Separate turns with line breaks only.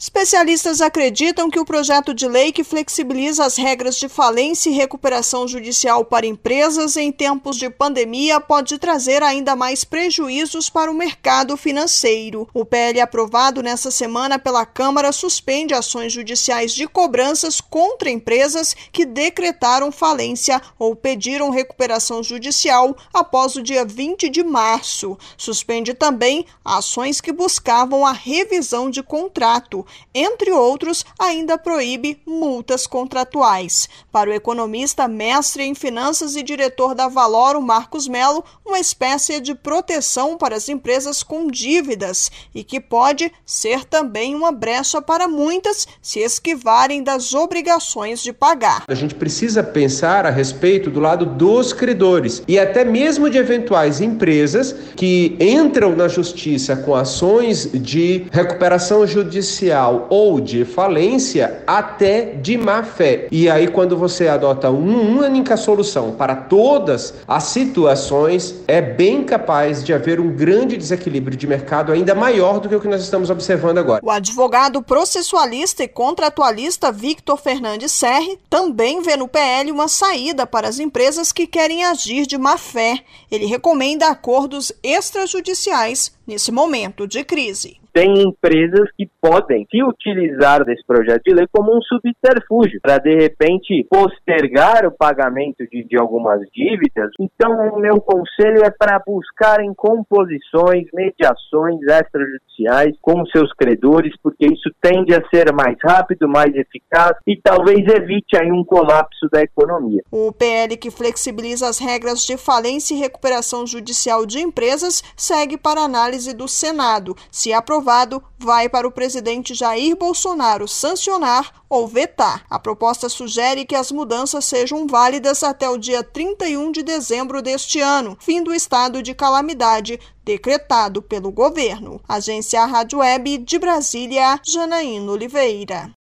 Especialistas acreditam que o projeto de lei que flexibiliza as regras de falência e recuperação judicial para empresas em tempos de pandemia pode trazer ainda mais prejuízos para o mercado financeiro. O PL aprovado nessa semana pela Câmara suspende ações judiciais de cobranças contra empresas que decretaram falência ou pediram recuperação judicial após o dia 20 de março. Suspende também ações que buscavam a revisão de contrato entre outros, ainda proíbe multas contratuais. Para o economista, mestre em finanças e diretor da Valoro, Marcos Melo, uma espécie de proteção para as empresas com dívidas e que pode ser também uma brecha para muitas se esquivarem das obrigações de pagar.
A gente precisa pensar a respeito do lado dos credores e até mesmo de eventuais empresas que entram na justiça com ações de recuperação judicial ou de falência até de má fé. E aí, quando você adota uma única solução para todas as situações, é bem capaz de haver um grande desequilíbrio de mercado ainda maior do que o que nós estamos observando agora.
O advogado processualista e contratualista Victor Fernandes Serri também vê no PL uma saída para as empresas que querem agir de má fé. Ele recomenda acordos extrajudiciais nesse momento de crise
tem empresas que podem se utilizar desse projeto de lei como um subterfúgio para de repente postergar o pagamento de, de algumas dívidas. Então, o meu conselho é para buscarem composições, mediações extrajudiciais com seus credores, porque isso tende a ser mais rápido, mais eficaz e talvez evite aí um colapso da economia.
O PL que flexibiliza as regras de falência e recuperação judicial de empresas segue para análise do Senado. Se aprovado aprovado, vai para o presidente Jair Bolsonaro sancionar ou vetar. A proposta sugere que as mudanças sejam válidas até o dia 31 de dezembro deste ano, fim do estado de calamidade decretado pelo governo. Agência Rádio Web de Brasília, Janaína Oliveira.